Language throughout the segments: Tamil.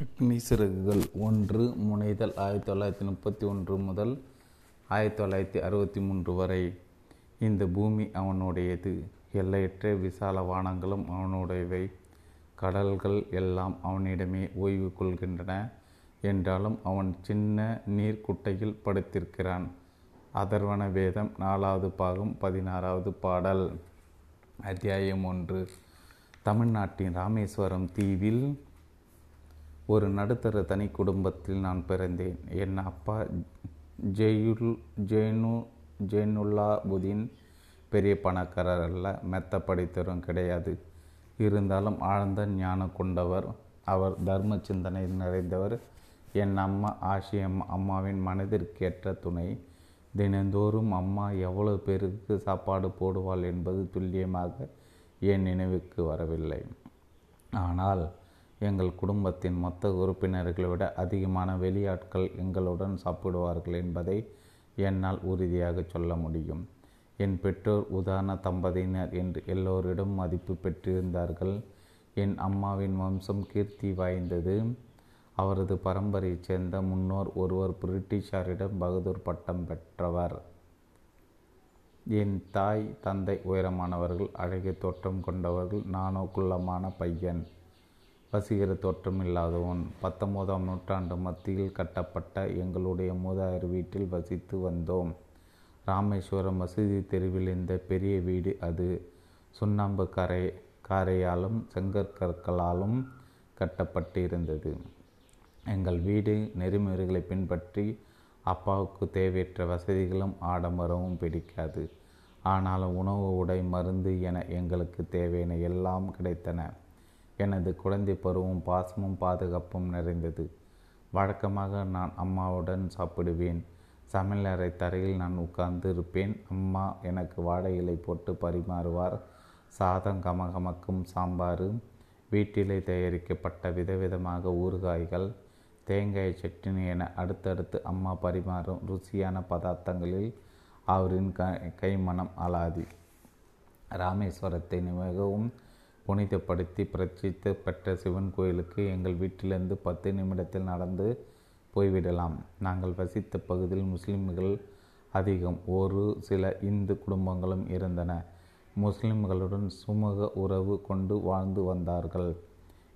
அக்னி சிறகுகள் ஒன்று முனைதல் ஆயிரத்தி தொள்ளாயிரத்தி முப்பத்தி ஒன்று முதல் ஆயிரத்தி தொள்ளாயிரத்தி அறுபத்தி மூன்று வரை. இந்த பூமி அவனுடையது. எல்லையற்ற விசால வானங்களும் அவனுடையவை. கடல்கள் எல்லாம் அவனிடமே ஓய்வு கொள்கின்றன. என்றாலும் அவன் சின்ன நீர்க்குட்டையில் படுத்திருக்கிறான். அதர்வன வேதம் நாலாவது பாகம் பதினாறாவது பாடல். அத்தியாயம் ஒன்று. தமிழ்நாட்டின் ராமேஸ்வரம் தீவில் ஒரு நடுத்தர தனி குடும்பத்தில் நான் பிறந்தேன். என் அப்பா ஜெயுல் ஜெய்னு ஜெய்னுல்லாபுதீன் பெரிய பணக்காரர் அல்ல மெத்த படித்தரும் கிடையாது. இருந்தாலும் ஆழ்ந்த ஞானம் கொண்டவர். அவர் தர்ம சிந்தனை நிறைந்தவர். என் அம்மா ஆஷி அம்மா அம்மாவின் மனதிற்கேற்ற துணை. தினந்தோறும் அம்மா எவ்வளவு பேருக்கு சாப்பாடு போடுவாள் என்பது துல்லியமாக என் நினைவுக்கு வரவில்லை. ஆனால் எங்கள் குடும்பத்தின் மொத்த உறுப்பினர்களை விட அதிகமான வெளியாட்கள் எங்களுடன் சாப்பிடுவார்கள் என்பதை என்னால் உறுதியாக சொல்ல முடியும். என் பெற்றோர் உதாரண தம்பதியினர் என்று எல்லோரிடம் மதிப்பு பெற்றிருந்தார்கள். என் அம்மாவின் வம்சம் கீர்த்தி வாய்ந்தது. அவரது பரம்பரையைச் சேர்ந்த முன்னோர் ஒருவர் பிரிட்டிஷாரிடம் பகதூர் பட்டம் பெற்றவர். என் தாய் தந்தை உயரமானவர்கள் அழகிய தோற்றம் கொண்டவர்கள் நானோ குள்ளமான பையன். வசீகர தோற்றம் இல்லாதவன் பத்தொன்பதாம் நூற்றாண்டு மத்தியில் கட்டப்பட்ட எங்களுடைய மூதாயர் வீட்டில் வசித்து வந்தோம். ராமேஸ்வரம் மசூதி தெருவில் இந்த பெரிய வீடு அது. சுண்ணாம்பு கரை காரையாலும் செங்கற்கற்களாலும் கட்டப்பட்டிருந்தது. எங்கள் வீடு நெறிமுறைகளை பின்பற்றி அப்பாவுக்கு தேவையற்ற வசதிகளும் ஆடம்பரமும் பிடிக்காது. ஆனாலும் உணவு உடை மருந்து என எங்களுக்கு தேவையான எல்லாம் கிடைத்தன. எனது குழந்தை பருவம் பாசமும் பாதுகாப்பும் நிறைந்தது. வழக்கமாக நான் அம்மாவுடன் சாப்பிடுவேன். சமையலறை தரையில் நான் உட்கார்ந்து இருப்பேன் அம்மா எனக்கு வாழை இலை போட்டு பரிமாறுவார். சாதம் கமகமக்கும் சாம்பார். வீட்டிலே தயாரிக்கப்பட்ட விதவிதமாக ஊறுகாய்கள் தேங்காய் சட்னி என அடுத்தடுத்து அம்மா பரிமாறும் ருசியான பதார்த்தங்களில் அவரின் க கைமணம் அலாதி. ராமேஸ்வரத்தை மிகவும் புனிதப்படுத்தி பிரச்சித்து பெற்ற சிவன் கோயிலுக்கு எங்கள் வீட்டிலிருந்து பத்து நிமிடத்தில் நடந்து போய்விடலாம். நாங்கள் வசித்த பகுதியில் முஸ்லிம்கள் அதிகம். ஒரு சில இந்து குடும்பங்களும் இருந்தன. முஸ்லிம்களுடன் சுமூக உறவு கொண்டு வாழ்ந்து வந்தார்கள்.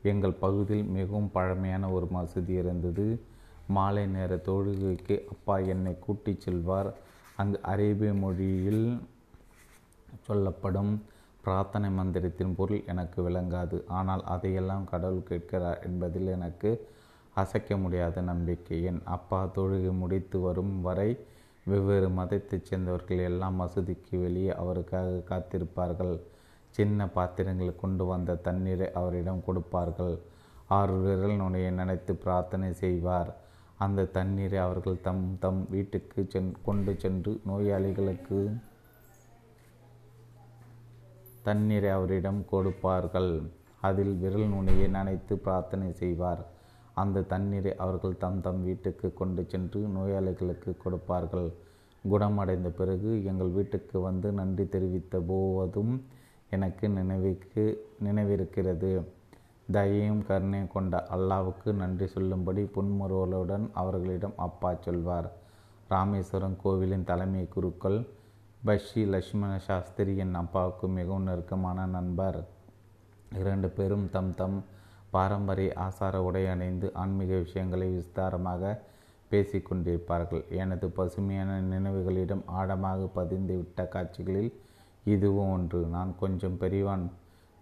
எங்கள் பகுதியில் மிகவும் பழமையான ஒரு மசூதி இருந்தது. மாலை நேர தொழுகைக்கு அப்பா என்னை கூட்டிச் செல்வார். அங்கு அரேபிய மொழியில் சொல்லப்படும் பிரார்த்தனை மந்திரத்தின் பொருள் எனக்கு விளங்காது. ஆனால் அதையெல்லாம் கடவுள் கேட்கிறார் என்பதில் எனக்கு அசைக்க முடியாத நம்பிக்கை. என் அப்பா தொழுகை முடித்து வரும் வரை வெவ்வேறு மதத்தைச் சேர்ந்தவர்கள் எல்லாம் மசூதிக்கு வெளியே அவருக்காக காத்திருப்பார்கள். சின்ன பாத்திரங்களை கொண்டு வந்த தண்ணீரை அவரிடம் கொடுப்பார்கள். ஆறு விரல் நுனையை நினைத்து பிரார்த்தனை செய்வார். அந்த தண்ணீரை அவர்கள் தம் தம் வீட்டுக்கு சென் கொண்டு சென்று நோயாளிகளுக்கு தண்ணீரை அவரிடம் கொடுப்பார்கள். அதில் விரல் நுனியை நனைத்து பிரார்த்தனை செய்வார். அந்த தண்ணீரை அவர்கள் தம் தம் வீட்டுக்கு கொண்டு சென்று நோயாளிகளுக்கு கொடுப்பார்கள். குணமடைந்த பிறகு எங்கள் வீட்டுக்கு வந்து நன்றி தெரிவித்த போவதும் எனக்கு நினைவுக்கு நினைவிருக்கிறது. தயையும் கருணையும் கொண்ட அல்லாவுக்கு நன்றி சொல்லும்படி புன்முறுவலுடன் அவர்களிடம் அப்பா சொல்வார். ராமேஸ்வரம் கோவிலின் தலைமை குருக்கள் பஷி லக்ஷ்மண சாஸ்திரி என் அப்பாவுக்கு மிகவும் நெருக்கமான நண்பர். இரண்டு பேரும் தம் தம் பாரம்பரிய ஆசார உடை அணிந்து ஆன்மீக விஷயங்களை விஸ்தாரமாக பேசிக்கொண்டிருப்பார்கள் எனது பசுமையான நினைவுகளிடம் ஆழமாக பதிந்துவிட்ட காட்சிகளில் இதுவும் ஒன்று. நான் கொஞ்சம் பெரியவன்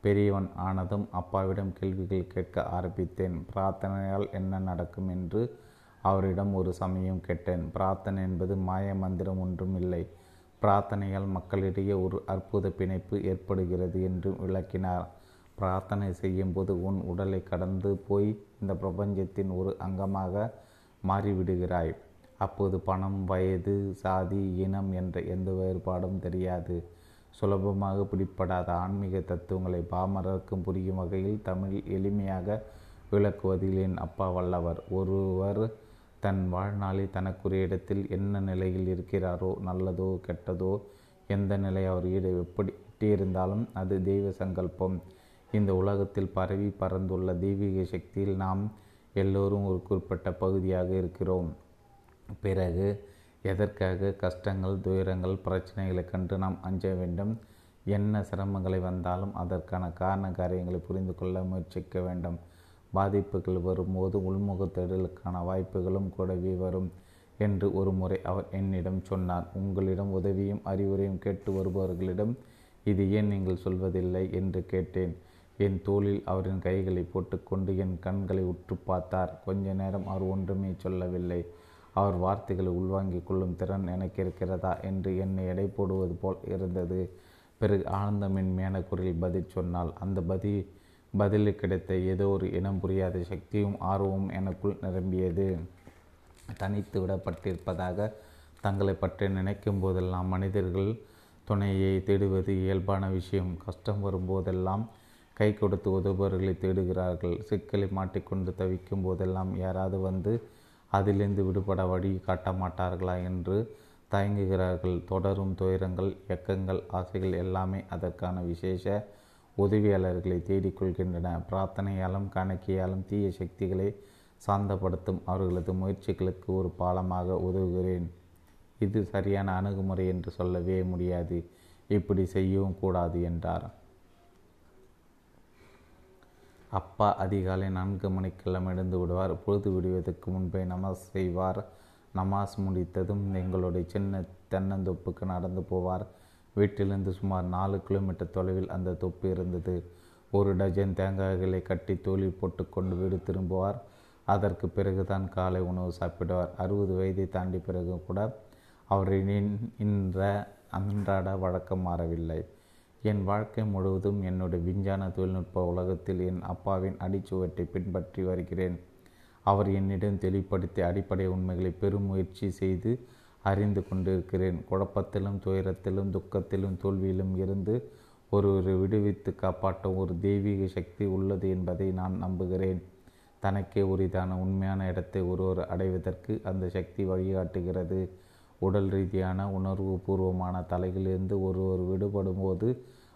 பெரியவன் ஆனதும் அப்பாவிடம் கேள்விகள் கேட்க ஆரம்பித்தேன். பிரார்த்தனையால் என்ன நடக்கும் என்று அவரிடம் ஒரு சமயம் கேட்டேன். பிரார்த்தனை என்பது மாய மந்திரம் ஒன்றும் இல்லை. பிரார்த்தனையால் மக்களிடையே ஒரு அற்புத பிணைப்பு ஏற்படுகிறது என்று விளக்கினார். பிரார்த்தனை செய்யும்போது உன் உடலை கடந்து போய் இந்த பிரபஞ்சத்தின் ஒரு அங்கமாக மாறிவிடுகிறாய். அப்போது பணம் வயது சாதி இனம் என்ற எந்த வேறுபாடும் தெரியாது. சுலபமாக பிடிப்படாத ஆன்மீக தத்துவங்களை பாமரருக்கும் புரியும் வகையில் தமிழ் எளிமையாக விளக்குவதில் என் அப்பா வல்லவர். ஒருவர் தன் வாழ்நாளில் தனக்குரிய இடத்தில் என்ன நிலையில் இருக்கிறாரோ நல்லதோ கெட்டதோ எந்த நிலை அவர் ஈடு எப்படி இருந்தாலும் அது தெய்வ சங்கல்பம். இந்த உலகத்தில் பரவி பறந்துள்ள தெய்வீக சக்தியில் நாம் எல்லோரும் ஒரு குறிப்பிட்ட பகுதியாக இருக்கிறோம். பிறகு எதற்காக கஷ்டங்கள் துயரங்கள் பிரச்சனைகளை கண்டு நாம் அஞ்ச வேண்டும்? என்ன சிரமங்களை வந்தாலும் அதற்கான காரண காரியங்களை புரிந்து கொள்ள முயற்சிக்க வேண்டும். பாதிப்புகள் வரும்போது உள்முக தேடலுக்கான வாய்ப்புகளும் கூடவே வரும் என்று ஒரு முறை அவர் என்னிடம் சொன்னார். உங்களிடம் உதவியும் அறிவுரையும் கேட்டு வருபவர்களிடம் இது ஏன் நீங்கள் சொல்வதில்லை? என்று கேட்டேன். என் தோளில் அவரின் கைகளை போட்டுக்கொண்டு என் கண்களை உற்று பார்த்தார். கொஞ்ச நேரம் அவர் ஒன்றுமே சொல்லவில்லை. அவர் வார்த்தைகளை உள்வாங்கிக் கொள்ளும் திறன் எனக்கு இருக்கிறதா? என்று என்னை எடை போடுவது போல் இருந்தது. பிறகு ஆனந்த மென்மையான குரலில் பதில் சொன்னால் அந்த பதில் பதில் கிடைத்த ஏதோ ஒரு இனம் புரியாத சக்தியும் ஆர்வமும் எனக்குள் நிரம்பியது. தனித்து விடப்பட்டிருப்பதாக தங்களை பற்றி நினைக்கும் போதெல்லாம் மனிதர்கள் துணையை தேடுவது இயல்பான விஷயம். கஷ்டம் வரும்போதெல்லாம் கை கொடுத்து உதவுபவர்களை தேடுகிறார்கள். சிக்கலை மாட்டிக்கொண்டு தவிக்கும் போதெல்லாம் யாராவது வந்து அதிலிருந்து விடுபட வழி காட்ட மாட்டார்களா என்று தயங்குகிறார்கள். தொடரும் துயரங்கள் இயக்கங்கள் ஆசைகள் எல்லாமே அதற்கான விசேஷ உதவியாளர்களை தேடிக்கொள்கின்றன. பிரார்த்தனையாலும் கணக்கியாலும் தீய சக்திகளை சாந்தப்படுத்தும் அவர்களது முயற்சிகளுக்கு ஒரு பாலமாக உதவுகிறேன். இது சரியான அணுகுமுறை என்று சொல்லவே முடியாது. இப்படி செய்யவும் கூடாது என்றார். அப்பா அதிகாலை நான்கு மணிக்கெல்லாம் எழுந்து விடுவார். பொழுது விடுவதற்கு முன்பே நமாஸ் செய்வார். நமாஸ் முடித்ததும் எங்களுடைய சின்ன தென்னந்தொப்புக்கு நடந்து போவார். வீட்டிலிருந்து சுமார் நாலு கிலோமீட்டர் தொலைவில் அந்த தொப்பு இருந்தது. ஒரு டஜன் தேங்காய்களை கட்டி தோளில் போட்டுக்கொண்டு வீடு திரும்புவார். அதற்கு பிறகுதான் காலை உணவு சாப்பிடுவார். அறுபது வயதை தாண்டி பிறகு கூட அவரின் இன்ற அன்றாட வழக்கம் மாறவில்லை. என் வாழ்க்கை முழுவதும் என்னுடைய விஞ்ஞான தொழில்நுட்ப உலகத்தில் என் அப்பாவின் அடிச்சுவட்டை பின்பற்றி வருகிறேன். அவர் என்னிடம் தெளிப்படுத்தி அடிப்படை உண்மைகளை பெரும் முயற்சி செய்து அறிந்து கொண்டிருக்கிறேன். குழப்பத்திலும் துயரத்திலும் துக்கத்திலும் தோல்வியிலும் இருந்து ஒருவரை விடுவித்து காப்பாற்றும் ஒரு தெய்வீக சக்தி உள்ளது என்பதை நான் நம்புகிறேன். தனக்கே உரிதான உண்மையான இடத்தை ஒருவர் அடைவதற்கு அந்த சக்தி வழிகாட்டுகிறது. உடல் ரீதியான உணர்வு பூர்வமான தலையிலிருந்து ஒருவர் விடுபடும் போது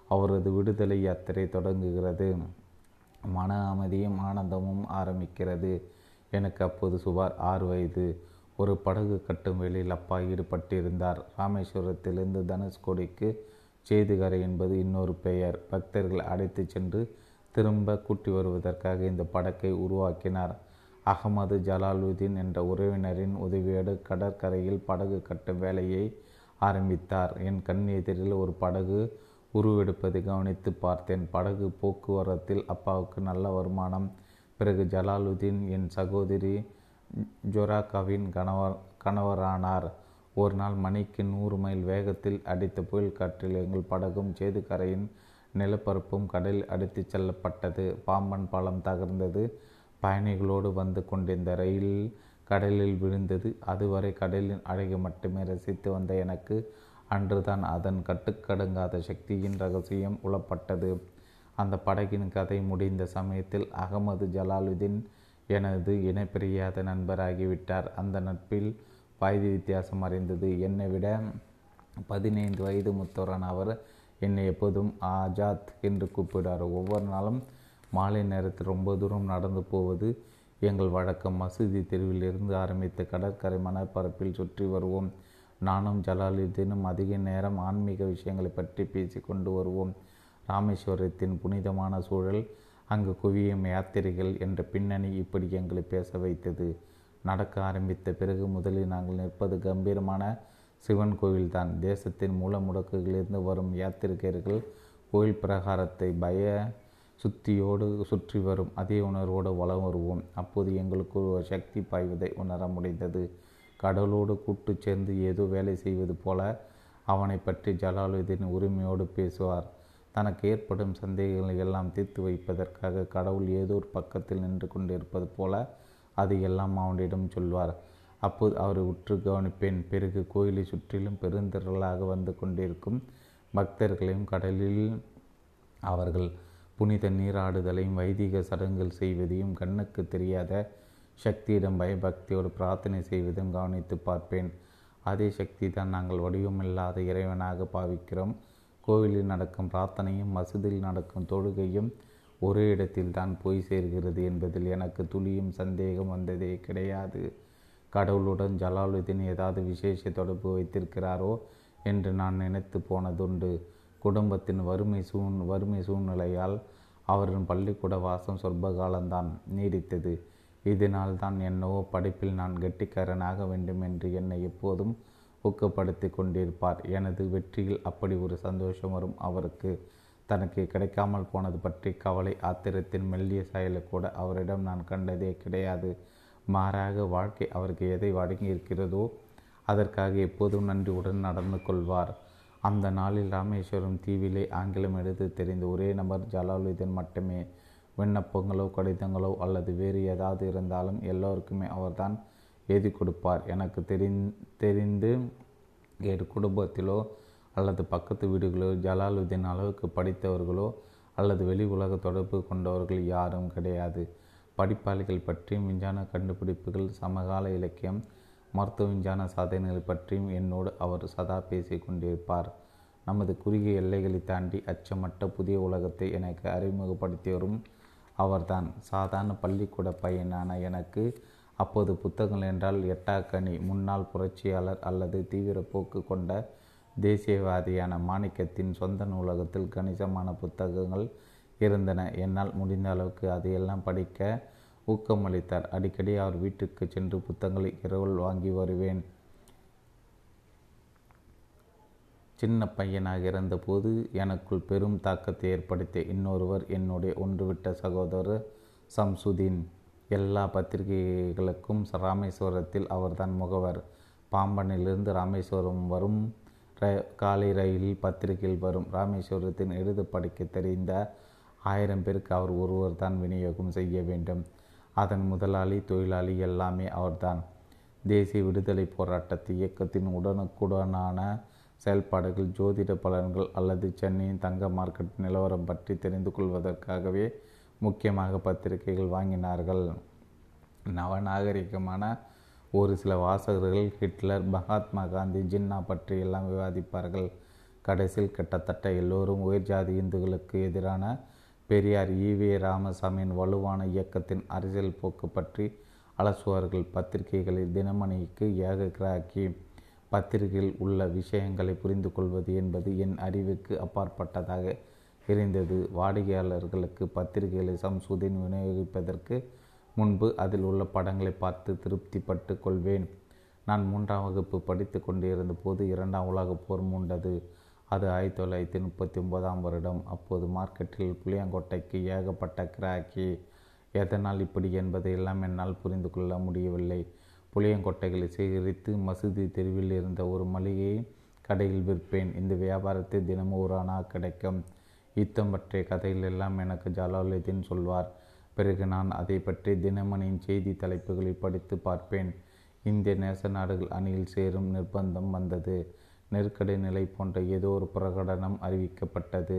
அவரது விடுதலை யாத்திரை தொடங்குகிறது. மன அமைதியும் ஆனந்தமும் ஆரம்பிக்கிறது. எனக்கு அப்போது சுமார் ஆறு வயது. ஒரு படகு கட்டும் வேலையில் அப்பா ஈடுபட்டிருந்தார். ராமேஸ்வரத்திலிருந்து தனுஷ்கோடிக்கு சேதுகரை என்பது இன்னொரு பெயர். பக்தர்கள் அடைத்து சென்று திரும்ப கூட்டி வருவதற்காக இந்த படக்கை உருவாக்கினார். அகமது ஜலாலுதீன் என்ற உறவினரின் உதவியோடு கடற்கரையில் படகு கட்டும் வேலையை ஆரம்பித்தார். என் கண் எதிரில் ஒரு படகு உருவெடுப்பதை கவனித்து பார்த்தேன். படகு போக்குவரத்தில் அப்பாவுக்கு நல்ல வருமானம். பிறகு ஜலாலுதீன் என் சகோதரி ஜொராக்காவின் கணவர் கணவரானார். ஒரு நாள் மணிக்கு நூறு மைல் வேகத்தில் அடித்த புயல் காற்றில் எங்கள் படகும் சேதுக்கரையின் நிலப்பரப்பும் கடலில் அடித்து செல்லப்பட்டது. பாம்பன் பாலம் தகர்ந்தது. பயணிகளோடு வந்து கொண்டிருந்த ரயில் கடலில் விழுந்தது. அதுவரை கடலின் அழகை மட்டுமே ரசித்து வந்த எனக்கு அன்றுதான் அதன் கட்டுக்கடுங்காத சக்தியின் ரகசியம் உளப்பட்டது. அந்த படகின் கதை முடிந்த சமயத்தில் அகமது ஜலாலுதீன் எனது இணைப்பிரியாத நண்பராகிவிட்டார். அந்த நட்பில் வயது வித்தியாசம் அறிந்தது. என்னை விட பதினைந்து வயது முத்தவரான அவர் என்னை எப்போதும் ஆஜாத் என்று கூப்பிடுவார். ஒவ்வொரு நாளும் மாலை நேரத்தில் ரொம்ப தூரம் நடந்து போவது எங்கள் வழக்கம். மசூதி தெருவில் இருந்து ஆரம்பித்த கடற்கரை மணற்பரப்பில் சுற்றி வருவோம். நானும் ஜலாலுதீனும் அதிக நேரம் ஆன்மீக விஷயங்களை பற்றி பேசி கொண்டு வருவோம். ராமேஸ்வரத்தின் புனிதமான சூழல் அங்கு குவியும் யாத்திரைகள் என்ற பின்னணி இப்படி எங்களை பேச வைத்தது. நடக்க ஆரம்பித்த பிறகு முதலில் நாங்கள் நிற்பது கம்பீரமான சிவன் கோவில்தான் தேசத்தின் மூல முடக்குகளிலிருந்து வரும் யாத்திரிகர்கள் கோயில் பிரகாரத்தை பய சுத்தியோடு சுற்றி வரும். அதே உணர்வோடு வளம் வருவோம். அப்போது எங்களுக்கு ஒரு சக்தி பாய்வதை உணர முடிந்தது. கடலோடு கூட்டு சேர்ந்து ஏதோ வேலை செய்வது போல அவனை பற்றி ஜலாலுதீன் உரிமையோடு பேசுவார். தனக்கு ஏற்படும் சந்தேகங்களை எல்லாம் தீர்த்து வைப்பதற்காக கடவுள் ஏதோ ஒரு பக்கத்தில் நின்று கொண்டிருப்பது போல அது எல்லாம் அவனிடம் சொல்வார். அப்போது அவரை உற்று கவனிப்பேன். பிறகு கோயிலை சுற்றிலும் பெருந்திரளாக வந்து கொண்டிருக்கும் பக்தர்களையும் கடலில் அவர்கள் புனித நீராடுதலையும் வைதிக சடங்குகள் செய்வதையும் கண்ணுக்கு தெரியாத சக்தியிடம் பயபக்தியோடு பிரார்த்தனை செய்வதும் கவனித்து பார்ப்பேன். அதே சக்தி தான் நாங்கள் வடிவமில்லாத இறைவனாக பாவிக்கிறோம். கோவிலில் நடக்கும் பிரார்த்தனையும் மசூதியில் நடக்கும் தொழுகையும் ஒரே இடத்தில் தான் போய் சேர்கிறது என்பதில் எனக்கு துளியும் சந்தேகம் வந்ததே கிடையாது. கடவுளுடன் ஜலாலுதீன் ஏதாவது விசேஷ தொடர்பு வைத்திருக்கிறாரோ என்று நான் நினைத்து போனதுண்டு. குடும்பத்தின் வறுமை சூழ் வறுமை சூழ்நிலையால் அவரின் பள்ளிக்கூட வாசம் சொற்ப காலம்தான் நீடித்தது. இதனால் தான் என்னவோ படிப்பில் நான் கெட்டிக்காரனாக வேண்டும் என்று என்னை எப்போதும் ஊக்கப்படுத்தி கொண்டிருப்பார். எனது வெற்றியில் அப்படி ஒரு சந்தோஷம் வரும். அவருக்கு தனக்கு கிடைக்காமல் போனது பற்றி கவலை ஆத்திரத்தின் மெல்லிய செயலை கூட அவரிடம் நான் கண்டதே கிடையாது. மாறாக வாழ்க்கை அவருக்கு எதை வழங்கி இருக்கிறதோ அதற்காக எப்போதும் நன்றியுடன் நடந்து கொள்வார். அந்த நாளில் ராமேஸ்வரம் தீவிலே ஆங்கிலம் எடுத்து தெரிந்த ஒரே நபர் ஜலாலுதீன் மட்டுமே. விண்ணப்பங்களோ கடிதங்களோ அல்லது வேறு ஏதாவது இருந்தாலும் எல்லோருக்குமே அவர்தான் எழுதி கொடுப்பார். எனக்கு தெரிந் தெரிந்து என் குடும்பத்திலோ அல்லது பக்கத்து வீடுகளோ ஜலாலுதீன் அளவுக்கு படித்தவர்களோ அல்லது வெளி உலக தொடர்பு கொண்டவர்கள் யாரும் கிடையாது. படிப்பாளிகள் பற்றியும் விஞ்ஞான கண்டுபிடிப்புகள் சமகால இலக்கியம் மருத்துவ விஞ்ஞான சாதனைகள் பற்றியும் என்னோடு அவர் சதா பேசி கொண்டிருப்பார். நமது குறுகிய எல்லைகளை தாண்டி அச்சமட்ட புதிய உலகத்தை எனக்கு அறிமுகப்படுத்தியவரும் அவர்தான். சாதாரண பள்ளிக்கூட பையனான எனக்கு அப்போது புத்தகங்கள் என்றால் எட்டாக்கனி முன்னாள் புரட்சியாளர் அல்லது தீவிர போக்கு கொண்ட தேசியவாதியான மாணிக்கத்தின் சொந்த நூலகத்தில் கணிசமான புத்தகங்கள் இருந்தன. என்னால் முடிந்த அளவுக்கு அதையெல்லாம் படிக்க ஊக்கமளித்தார். அடிக்கடி அவர் வீட்டுக்கு சென்று புத்தகங்களை இரவல் வாங்கி வருவேன். சின்ன பையனாக இருந்தபோது எனக்குள் பெரும் தாக்கத்தை ஏற்படுத்திய இன்னொருவர் என்னுடைய ஒன்றுவிட்ட சகோதரர் சம்சுதீன். எல்லா பத்திரிகைகளுக்கும் ராமேஸ்வரத்தில் அவர்தான் முகவர். பாம்பனிலிருந்து ராமேஸ்வரம் வரும் ர காலை ரயிலில் பத்திரிகையில் வரும். ராமேஸ்வரத்தின் எழுது படிக்க தெரிந்த ஆயிரம் பேருக்கு அவர் ஒருவர் தான் விநியோகம் செய்ய வேண்டும். அதன் முதலாளி தொழிலாளி எல்லாமே அவர்தான். தேசிய விடுதலை போராட்டத்து இயக்கத்தின் உடனுக்குடனான செயல்பாடுகள் ஜோதிட பலன்கள் அல்லது சென்னையின் தங்க மார்க்கெட் நிலவரம் பற்றி தெரிந்து கொள்வதற்காகவே முக்கியமாக பத்திரிகைகள் வாங்கினார்கள். நவநாகரிகமான ஒரு சில வாசகர்கள் ஹிட்லர் மகாத்மா காந்தி ஜின்னா பற்றி எல்லாம் விவாதிப்பார்கள். கடைசியில் கிட்டத்தட்ட எல்லோரும் உயர் ஜாதி இந்துக்களுக்கு எதிரான பெரியார் ஈவே ராமசாமியின் வலுவான இயக்கத்தின் அரசியல் போக்கு பற்றி அலசுவார்கள். பத்திரிகைகளில் தினமணிக்கு ஏகக்கிராக்கி பத்திரிகையில் உள்ள விஷயங்களை புரிந்து கொள்வது என்பது என் அறிவுக்கு அப்பாற்பட்டதாக இருந்தது வாடிக்கையாளர்களுக்கு பத்திரிகைகளை சம்சுதீன் விநியோகிப்பதற்கு முன்பு அதில் உள்ள படங்களை பார்த்து திருப்திப்பட்டு கொள்வேன். நான் மூன்றாம் வகுப்பு படித்து கொண்டிருந்த போது இரண்டாம் உலகப் போர் மூண்டது. அது ஆயிரத்தி தொள்ளாயிரத்தி முப்பத்தி ஒன்பதாம் வருடம். அப்போது மார்க்கெட்டில் புளியங்கொட்டைக்கு ஏகப்பட்ட கிராக்கி. எதனால் இப்படி என்பதை எல்லாம் என்னால் புரிந்து கொள்ள முடியவில்லை. புளியங்கொட்டைகளை சேகரித்து மசூதி தெருவில் இருந்த ஒரு மளிகை கடையில் விற்பேன். இந்த வியாபாரத்தை தினமும் ஒரு அணா கிடைக்கும். யுத்தம் பற்றிய கதைகள் எல்லாம் எனக்கு ஜலாலுதீன் சொல்வார். பிறகு நான் அதை பற்றி தினமணியின் செய்தி தலைப்புகளை படித்து பார்ப்பேன். இந்திய நேச நாடுகள் அணியில் சேரும் நிர்பந்தம் வந்தது. நெருக்கடி நிலை போன்ற ஏதோ ஒரு பிரகடனம் அறிவிக்கப்பட்டது.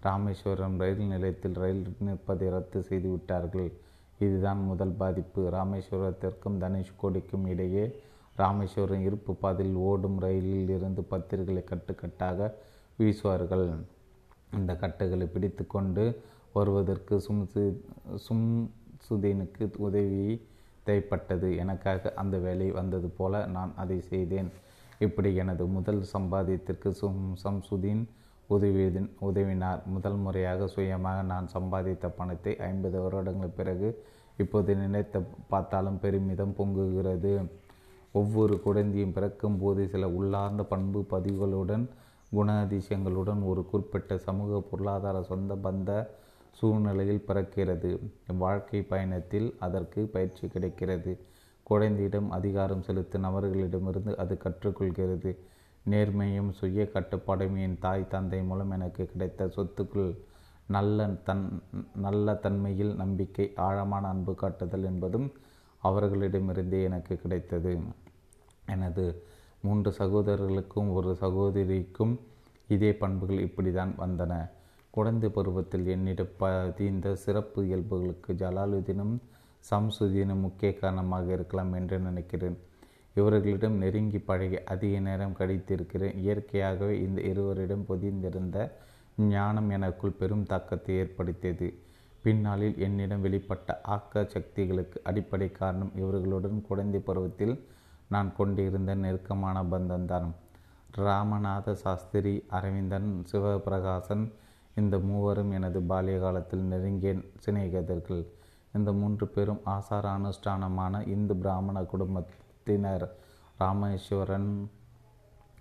ராமேஸ்வரம் ரயில் நிலையத்தில் ரயில் நிற்பதை ரத்து செய்து விட்டார்கள். இதுதான் முதல் பாதிப்பு. ராமேஸ்வரத்திற்கும் தனுஷ்கோடிக்கும் இடையே ராமேஸ்வரம் இருப்பு பாதையில் ஓடும் ரயிலில் இருந்து பத்திரிகளை கட்டுக்கட்டாக வீசுவார்கள். இந்த கட்டுகளை பிடித்து கொண்டு வருவதற்கு சும்சு சும்சுதீனுக்கு உதவி தேவைப்பட்டது எனக்காக அந்த வேலை வந்தது போல நான் அதை செய்தேன். இப்படி எனது முதல் சம்பாதியத்திற்கு சும் சம்சுதீன் உதவி உதவினார். முதல் முறையாக சுயமாக நான் சம்பாதித்த பணத்தை ஐம்பது வருடங்கள் பிறகு இப்போது நினைத்த பார்த்தாலும் பெருமிதம் பொங்குகிறது. ஒவ்வொரு குழந்தையும் பிறக்கும் போது சில உள்ளார்ந்த பண்பு பதிவுகளுடன் குணாதிசயங்களுடன் ஒரு குறிப்பிட்ட சமூக பொருளாதார சொந்த பந்த சூழ்நிலையில் பிறக்கிறது. வாழ்க்கை பயணத்தில் அதற்கு பயிற்சி கிடைக்கிறது. குழந்தையிடம் அதிகாரம் செலுத்தும் நபர்களிடமிருந்து அது கற்றுக்கொள்கிறது. நேர்மையும் சுய கட்டுப்பாடும் என் தாய் தந்தை மூலம் எனக்கு கிடைத்த சொத்துக்கள் நல்ல தன் நல்ல தன்மையில் நம்பிக்கை ஆழமான அன்பு காட்டுதல் என்பதும் அவர்களிடமிருந்தே எனக்கு கிடைத்தது. எனது மூன்று சகோதரர்களுக்கும் ஒரு சகோதரிக்கும் இதே பண்புகள் இப்படி தான் வந்தன. குழந்தை பருவத்தில் என்னிடம் பதிந்த சிறப்பு இயல்புகளுக்கு ஜலாலுதீனும் சம்சுதீனும் முக்கிய காரணமாக இருக்கலாம் என்று நினைக்கிறேன். இவர்களிடம் நெருங்கி பழகி அதிக நேரம் கழித்திருக்கிறேன். இயற்கையாகவே இந்த இருவரிடம் பொதிந்திருந்த ஞானம் எனக்குள் பெரும் தாக்கத்தை ஏற்படுத்தியது. பின்னாளில் என்னிடம் வெளிப்பட்ட ஆக்க சக்திகளுக்கு அடிப்படை காரணம் இவர்களுடன் குழந்தை பருவத்தில் நான் கொண்டிருந்த நெருக்கமான பந்தம்தான் ராமநாத சாஸ்திரி அரவிந்தன் சிவபிரகாசன் இந்த மூவரும் எனது பால்ய காலத்தில் நெருங்கிய சிநேகிதர்கள். இந்த மூன்று பேரும் ஆசார அனுஷ்டானமான இந்து பிராமண குடும்பத்தினர். ராமேஸ்வரன்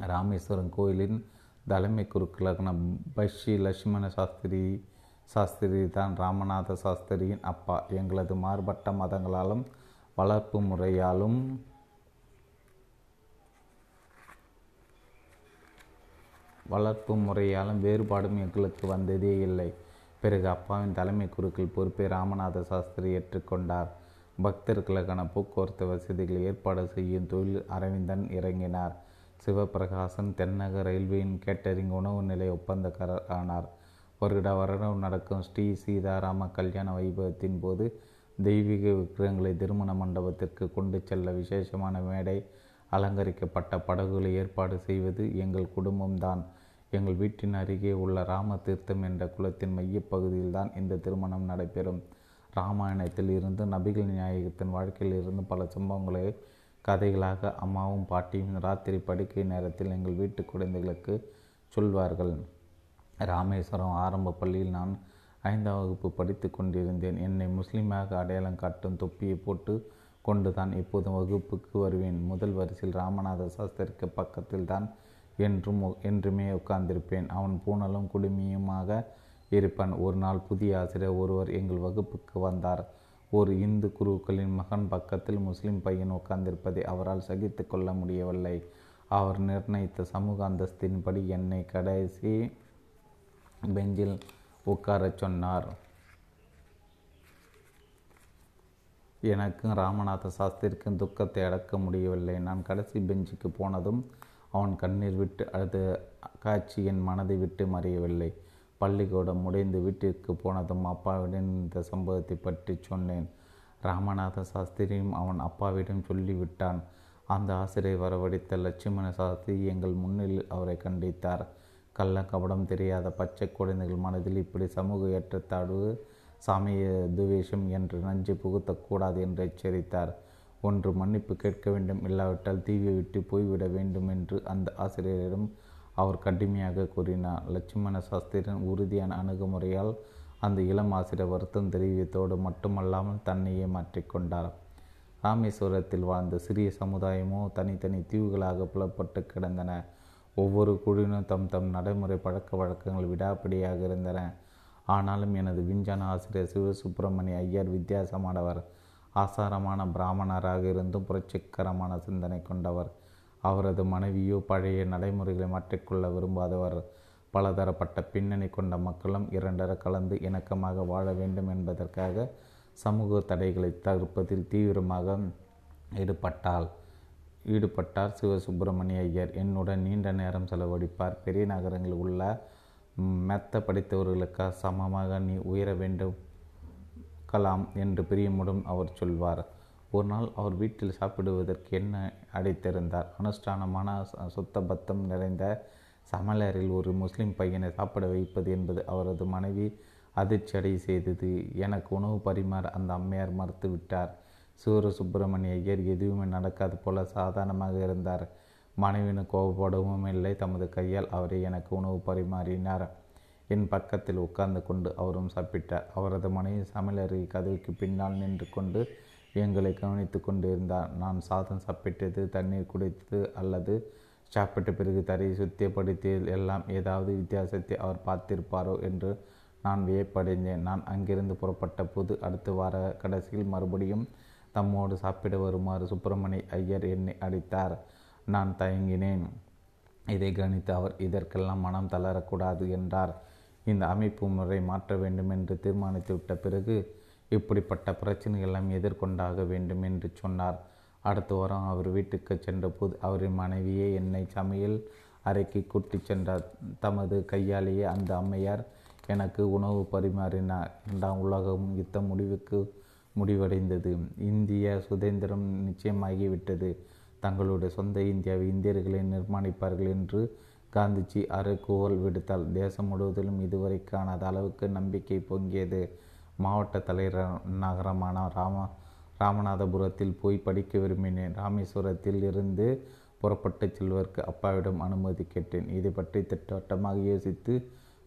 ராமேஸ்வரன் கோயிலின் தலைமை குருக்களான பஷி லட்சுமண சாஸ்திரி சாஸ்திரி தான் ராமநாத சாஸ்திரியின் அப்பா. எங்களது மாறுபட்ட மதங்களாலும் வளர்ப்பு முறையாலும் வளர்ப்பு முறையாலும் வேறுபாடும் எங்களுக்கு வந்ததே இல்லை. பிறகு அப்பாவின் தலைமை குருக்கள் பொறுப்பை ராமநாத சாஸ்திரி ஏற்றுக்கொண்டார் பக்தர்களுக்கான போக்குவரத்து வசதிகளை ஏற்பாடு செய்யும் தொழில் அரவிந்தன் இறங்கினார். சிவபிரகாசன் தென்னக ரயில்வேயின் கேட்டரிங் உணவு நிலைய ஒப்பந்தக்காரர் ஆனார் வருட வருடம் நடக்கும் ஸ்ரீ சீதாராம கல்யாண வைபவத்தின் போது தெய்வீக விக்கிரகங்களை திருமண மண்டபத்திற்கு கொண்டு செல்ல விசேஷமான மேடை அலங்கரிக்கப்பட்ட படகுகளை ஏற்பாடு செய்வது எங்கள் குடும்பம்தான். எங்கள் வீட்டின் அருகே உள்ள ராம தீர்த்தம் என்ற குளத்தின் மையப்பகுதியில் தான் இந்த திருமணம் நடைபெறும். ராமாயணத்தில் இருந்து நபிகள் நாயகத்தின் வாழ்க்கையில் இருந்து பல சம்பவங்களை கதைகளாக அம்மாவும் பாட்டியும் ராத்திரி படுக்கை நேரத்தில் எங்கள் வீட்டு குழந்தைகளுக்கு சொல்வார்கள். ராமேஸ்வரம் ஆரம்ப பள்ளியில் நான் ஐந்தாம் வகுப்பு படித்து கொண்டிருந்தேன். என்னை முஸ்லீமாக அடையாளம் காட்டும் தொப்பியை போட்டு கொண்டு தான் எப்போதும் வகுப்புக்கு வருவேன். முதல் வரிசையில் ராமநாத சாஸ்திரிக்கு பக்கத்தில் தான் என்றும் என்றுமே உட்கார்ந்திருப்பேன். அவன் பூனலும் குடுமியுமாக இருப்பான். ஒரு நாள் புதிய ஆசிரியர் ஒருவர் எங்கள் வகுப்புக்கு வந்தார். ஒரு இந்து குருக்களின் மகன் பக்கத்தில் முஸ்லிம் பையன் உட்கார்ந்திருப்பதை அவரால் சகித்து கொள்ள முடியவில்லை. அவர் நிர்ணயித்த சமூக அந்தஸ்தின்படி என்னை கடைசி பெஞ்சில் உட்காரச் சொன்னார். எனக்கும் ராமநாத சாஸ்திரிக்கும் துக்கத்தை அடக்க முடியவில்லை. நான் கடைசி பெஞ்சுக்கு போனதும் அவன் கண்ணீர் விட்டு அழுது காட்சி என் மனதை விட்டு மறையவில்லை. பள்ளிக்கூடம் முடிந்து வீட்டிற்கு போனதும் அப்பாவிடம் இந்த சம்பவத்தை பற்றி சொன்னேன். ராமநாத சாஸ்திரியும் அவன் அப்பாவிடம் சொல்லிவிட்டான். அந்த ஆசிரியர் வரவழைத்த லட்சுமண சாஸ்திரி எங்கள் முன்னில் அவரை கண்டித்தார். கள்ள கபடம் தெரியாத பச்சை குழந்தைகள் மனதில் இப்படி சமூக ஏற்றத்தாழ்வு சாமிய துவேஷம் என்று நஞ்சு புகுத்தக்கூடாது என்று எச்சரித்தார். ஒன்று மன்னிப்பு கேட்க வேண்டும் இல்லாவிட்டால் தீவை விட்டு போய்விட வேண்டும் என்று அந்த ஆசிரியரிடம் அவர் கடுமையாக கூறினார். லட்சுமண சாஸ்திரியின் உறுதியான அணுகுமுறையால் அந்த இளம் ஆசிரியர் வருத்தம் தெரிவித்தோடு மட்டுமல்லாமல் தன்னையே மாற்றிக்கொண்டார் ராமேஸ்வரத்தில் வாழ்ந்த சிறிய சமுதாயமோ தனித்தனி தீவுகளாக புலப்பட்டு கிடந்தன. ஒவ்வொரு குழுவினும் தம் தம் நடைமுறை பழக்க வழக்கங்கள் விடாப்பிடியாக இருந்தன. ஆனாலும் எனது விஞ்ஞான ஆசிரியர் சிவசுப்பிரமணிய ஐயர் வித்தியாசமானவர். ஆசாரமான பிராமணராக இருந்தும் புரட்சிகரமான சிந்தனை கொண்டவர். அவரது மனைவியோ பழைய நடைமுறைகளை மாற்றிக்கொள்ள விரும்பாதவர். பலதரப்பட்ட பின்னணி கொண்ட மக்களும் இரண்டர கலந்து இணக்கமாக வாழ வேண்டும் என்பதற்காக சமூக தடைகளை தவிர்ப்பதில் தீவிரமாக ஈடுபட்டால் ஈடுபட்டார் சிவசுப்பிரமணிய ஐயர். என்னுடன் நீண்ட நேரம் செலவழிப்பார். பெரிய நகரங்களில் உள்ள மெத்த படித்தவர்களுக்கா சமமாக நீ உயர வேண்டும்? கலாம் என்று பிரியமுடன் அவர் சொல்வார். ஒரு நாள் அவர் வீட்டில் சாப்பிடுவதற்கு என்ன அடைத்திருந்தார்? அனுஷ்டானமான சுத்த பத்தம் நிறைந்த சமையலறையில் ஒரு முஸ்லிம் பையனை சாப்பிட வைப்பது என்பது அவரது மனைவி அதிர்ச்சி அடை செய்தது. எனக்கு உணவு பரிமாற அந்த அம்மையார் மறுத்து விட்டார் சூர சுப்பிரமணிய ஐயர் எதுவுமே நடக்காது போல சாதாரணமாக இருந்தார். மனைவினு கோபப்படவும் இல்லை. தமது கையால் அவரை எனக்கு உணவு பரிமாறினார். என் பக்கத்தில் உட்கார்ந்து கொண்டு அவரும் சாப்பிட்டார். அவரது மனைவி சமையலறை கதவுக்கு பின்னால் நின்று கொண்டு எங்களை கவனித்து கொண்டிருந்தார். நான் சாதம் சாப்பிட்டது தண்ணீர் குடித்தது அல்லது சாப்பிட்ட பிறகு தரையை சுத்தியப்படுத்தியது எல்லாம் ஏதாவது வித்தியாசத்தை அவர் பார்த்திருப்பாரோ என்று நான் வியப்படைந்தேன். நான் அங்கிருந்து புறப்பட்ட போது அடுத்த வார கடைசியில் மறுபடியும் தம்மோடு சாப்பிட வருமாறு சுப்பிரமணிய ஐயர் என்னை அடித்தார் நான் தயங்கினேன். இதை கணித்து அவர் இதற்கெல்லாம் மனம் தளரக்கூடாது என்றார். இந்த அமைப்பு முறை மாற்ற வேண்டும் என்று தீர்மானித்து விட்ட பிறகு இப்படிப்பட்ட பிரச்சனைகளெல்லாம் எதிர்கொண்டாக வேண்டும் என்று சொன்னார். அடுத்த வாரம் அவர் வீட்டுக்கு சென்றபோது அவரின் மனைவியே என்னை சமையல் அறைக்கு கூட்டி சென்றார் தமது கையாலேயே அந்த அம்மையார் எனக்கு உணவு பரிமாறினார். இரண்டாம் உலகம் யுத்த முடிவுக்கு முடிவடைந்தது. இந்திய சுதந்திரம் நிச்சயமாகிவிட்டது. தங்களுடைய சொந்த இந்தியாவை இந்தியர்களை நிர்மாணிப்பார்கள் என்று காந்திஜி அரைக்கூவல் விடுத்தால் தேசம் முழுவதிலும் இதுவரை காணாத அளவுக்கு நம்பிக்கை பொங்கியது. மாவட்ட தலைவர் நகரமான ராம ராமநாதபுரத்தில் போய் படிக்க விரும்பினேன். ராமேஸ்வரத்தில் இருந்து புறப்பட்டு செல்வதற்கு அப்பாவிடம் அனுமதி கேட்டேன். இதை பற்றி திட்டவட்டமாக யோசித்து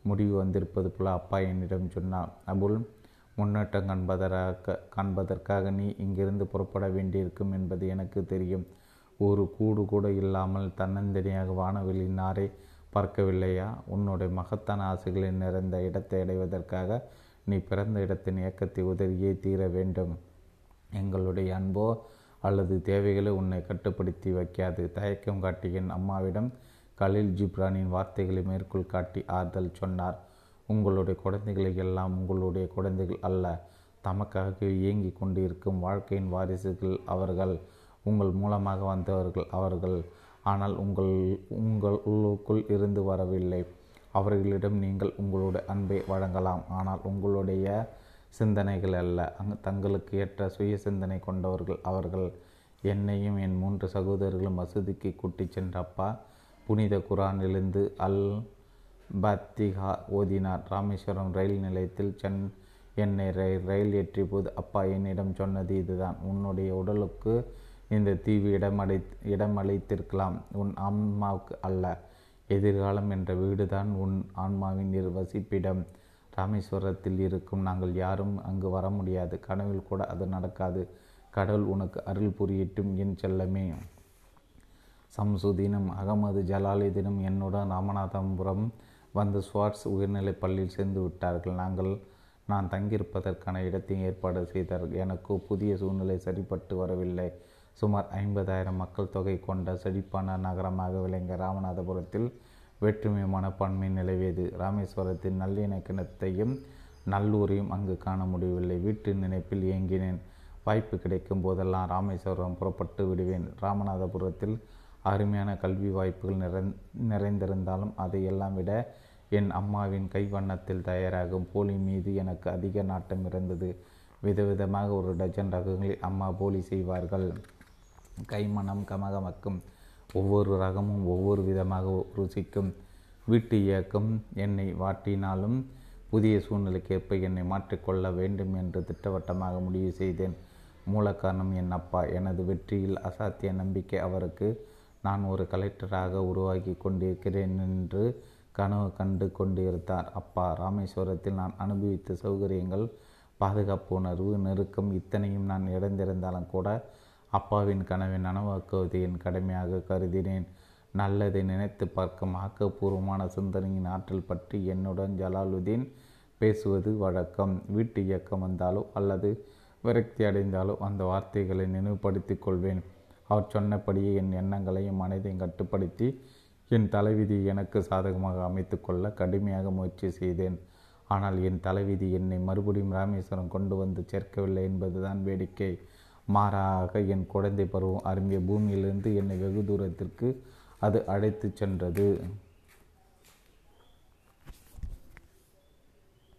முடிவு வந்திருப்பது போல அப்பா என்னிடம் சொன்னார். அபுல் முன்னேற்றம் காண்பதற்காக காண்பதற்காக நீ இங்கிருந்து புறப்பட வேண்டியிருக்கும் என்பது எனக்கு தெரியும். ஒரு கூடு கூட இல்லாமல் தன்னந்தனியாக வானவெளியின் நாரை பார்க்கவில்லையா? உன்னுடைய மகத்தான ஆசைகளை நிறைந்த இடத்தை அடைவதற்காக நீ பிறந்த இடத்தின் இயக்கத்தை உதவியே தீர வேண்டும். எங்களுடைய அன்போ அல்லது தேவைகளை உன்னை கட்டுப்படுத்தி வைக்காது. தயக்கம் காட்டி என் அம்மாவிடம் கலில் ஜிப்ரானின் வார்த்தைகளை மேற்கோள் காட்டி ஆறுதல் சொன்னார். உங்களுடைய குழந்தைகளை எல்லாம் உங்களுடைய குழந்தைகள் அல்ல. தமக்காக இயங்கி கொண்டிருக்கும் வாழ்க்கையின் வாரிசுகள் அவர்கள். உங்கள் மூலமாக வந்தவர்கள் அவர்கள். ஆனால் உங்கள் உங்கள் உள்ளுக்குள் இருந்து வரவில்லை. அவர்களிடம் நீங்கள் உங்களுடைய அன்பை வழங்கலாம். ஆனால் உங்களுடைய சிந்தனைகள் அல்ல. அங்கு தங்களுக்கு ஏற்ற சுய சிந்தனை கொண்டவர்கள் அவர்கள். என்னையும் என் மூன்று சகோதரர்களும் மசூதிக்கு கூட்டிச் சென்ற அப்பா புனித குரானிலிருந்து அல் பத்திகா ஓதினார். ராமேஸ்வரம் ரயில் நிலையத்தில் சென் என்னை ரயில் ரயில் ஏற்றிய போது அப்பா என்னிடம் சொன்னது இதுதான். உன்னுடைய உடலுக்கு இந்த தீவு இடமடை இடமளித்திருக்கலாம். உன் ஆன்மாவுக்கு அல்ல. எதிர்காலம் என்ற வீடுதான் உன் ஆன்மாவின் வசிப்பிடம் ராமேஸ்வரத்தில் இருக்கும் நாங்கள் யாரும் அங்கு வர முடியாது. கனவில் கூட அது நடக்காது. கடவுள் உனக்கு அருள் புரியட்டும் என் செல்லமே. சம்சுதீனும் அகமது ஜலாலுதீனும் என்னுடன் ராமநாதபுரம் வந்து ஸ்வாட்ஸ் உயர்நிலைப் பள்ளியில் சேர்ந்து விட்டார்கள். நாங்கள் நான் தங்கியிருப்பதற்கான இடத்தை ஏற்பாடு செய்தார்கள். எனக்கு புதிய சூழ்நிலை சரிப்பட்டு வரவில்லை. சுமார் ஐம்பதாயிரம் மக்கள் தொகை கொண்ட செழிப்பான நகரமாக விளங்கிய ராமநாதபுரத்தில் வேற்றுமை மனப்பான்மை நிலவியது. ராமேஸ்வரத்தின் நல்லிணக்கணத்தையும் நல்லூரையும் அங்கு காண முடியவில்லை. வீட்டு நினைப்பில் இயங்கினேன் வாய்ப்பு கிடைக்கும் போதெல்லாம் ராமேஸ்வரம் புறப்பட்டு விடுவேன். ராமநாதபுரத்தில் அருமையான கல்வி வாய்ப்புகள் நிறை நிறைந்திருந்தாலும் அதையெல்லாம் விட என் அம்மாவின் கைவண்ணத்தில் தயாராகும் போலி மீது எனக்கு அதிக நாட்டம் இருந்தது. விதவிதமாக ஒரு டஜன் ரகங்களில் அம்மா போலி செய்வார்கள். கைமணம் கமகமக்கும். ஒவ்வொரு ரகமும் ஒவ்வொரு விதமாக ருசிக்கும். வீட்டு இயக்கம் என்னை வாட்டினாலும் புதிய சூழ்நிலைக்கேற்ப என்னை மாற்றிக்கொள்ள வேண்டும் என்று திட்டவட்டமாக முடிவு செய்தேன். மூல காரணம் என் அப்பா. எனது வெற்றியில் அசாத்திய நம்பிக்கை அவருக்கு. நான் ஒரு கலெக்டராக உருவாக்கி கொண்டிருக்கிறேன் என்று கனவு கண்டு கொண்டிருந்தார். அப்பா ராமேஸ்வரத்தில் நான் அனுபவித்த சௌகரியங்கள் பாதுகாப்பு உணர்வு நெருக்கம் இத்தனையும் நான் இழந்திருந்தாலும் கூட அப்பாவின் கனவை நனவாக்குவது என் கடமையாக கருதினேன். நல்லதை நினைத்து பார்க்கும் ஆக்கப்பூர்வமான சிந்தனையின் ஆற்றல் பற்றி என்னுடன் ஜலாலுதீன் பேசுவது வழக்கம். வீட்டு இயக்கம் வந்தாலோ அல்லது விரக்தி அடைந்தாலோ அந்த வார்த்தைகளை நினைவுபடுத்திக் கொள்வேன். அவர் சொன்னபடியே என் எண்ணங்களையும் மனதையும் கட்டுப்படுத்தி என் தலைவிதி எனக்கு சாதகமாக அமைத்து கொள்ள கடுமையாக முயற்சி செய்தேன். ஆனால் என் தலைவிதி என்னை மறுபடியும் ராமேஸ்வரம் கொண்டு வந்து சேர்க்கவில்லை என்பதுதான் வேடிக்கை. மாறாக என் குழந்தை பருவம் அரும்பிய பூமியிலிருந்து என்னை வெகு தூரத்திற்கு அது அழைத்து சென்றது.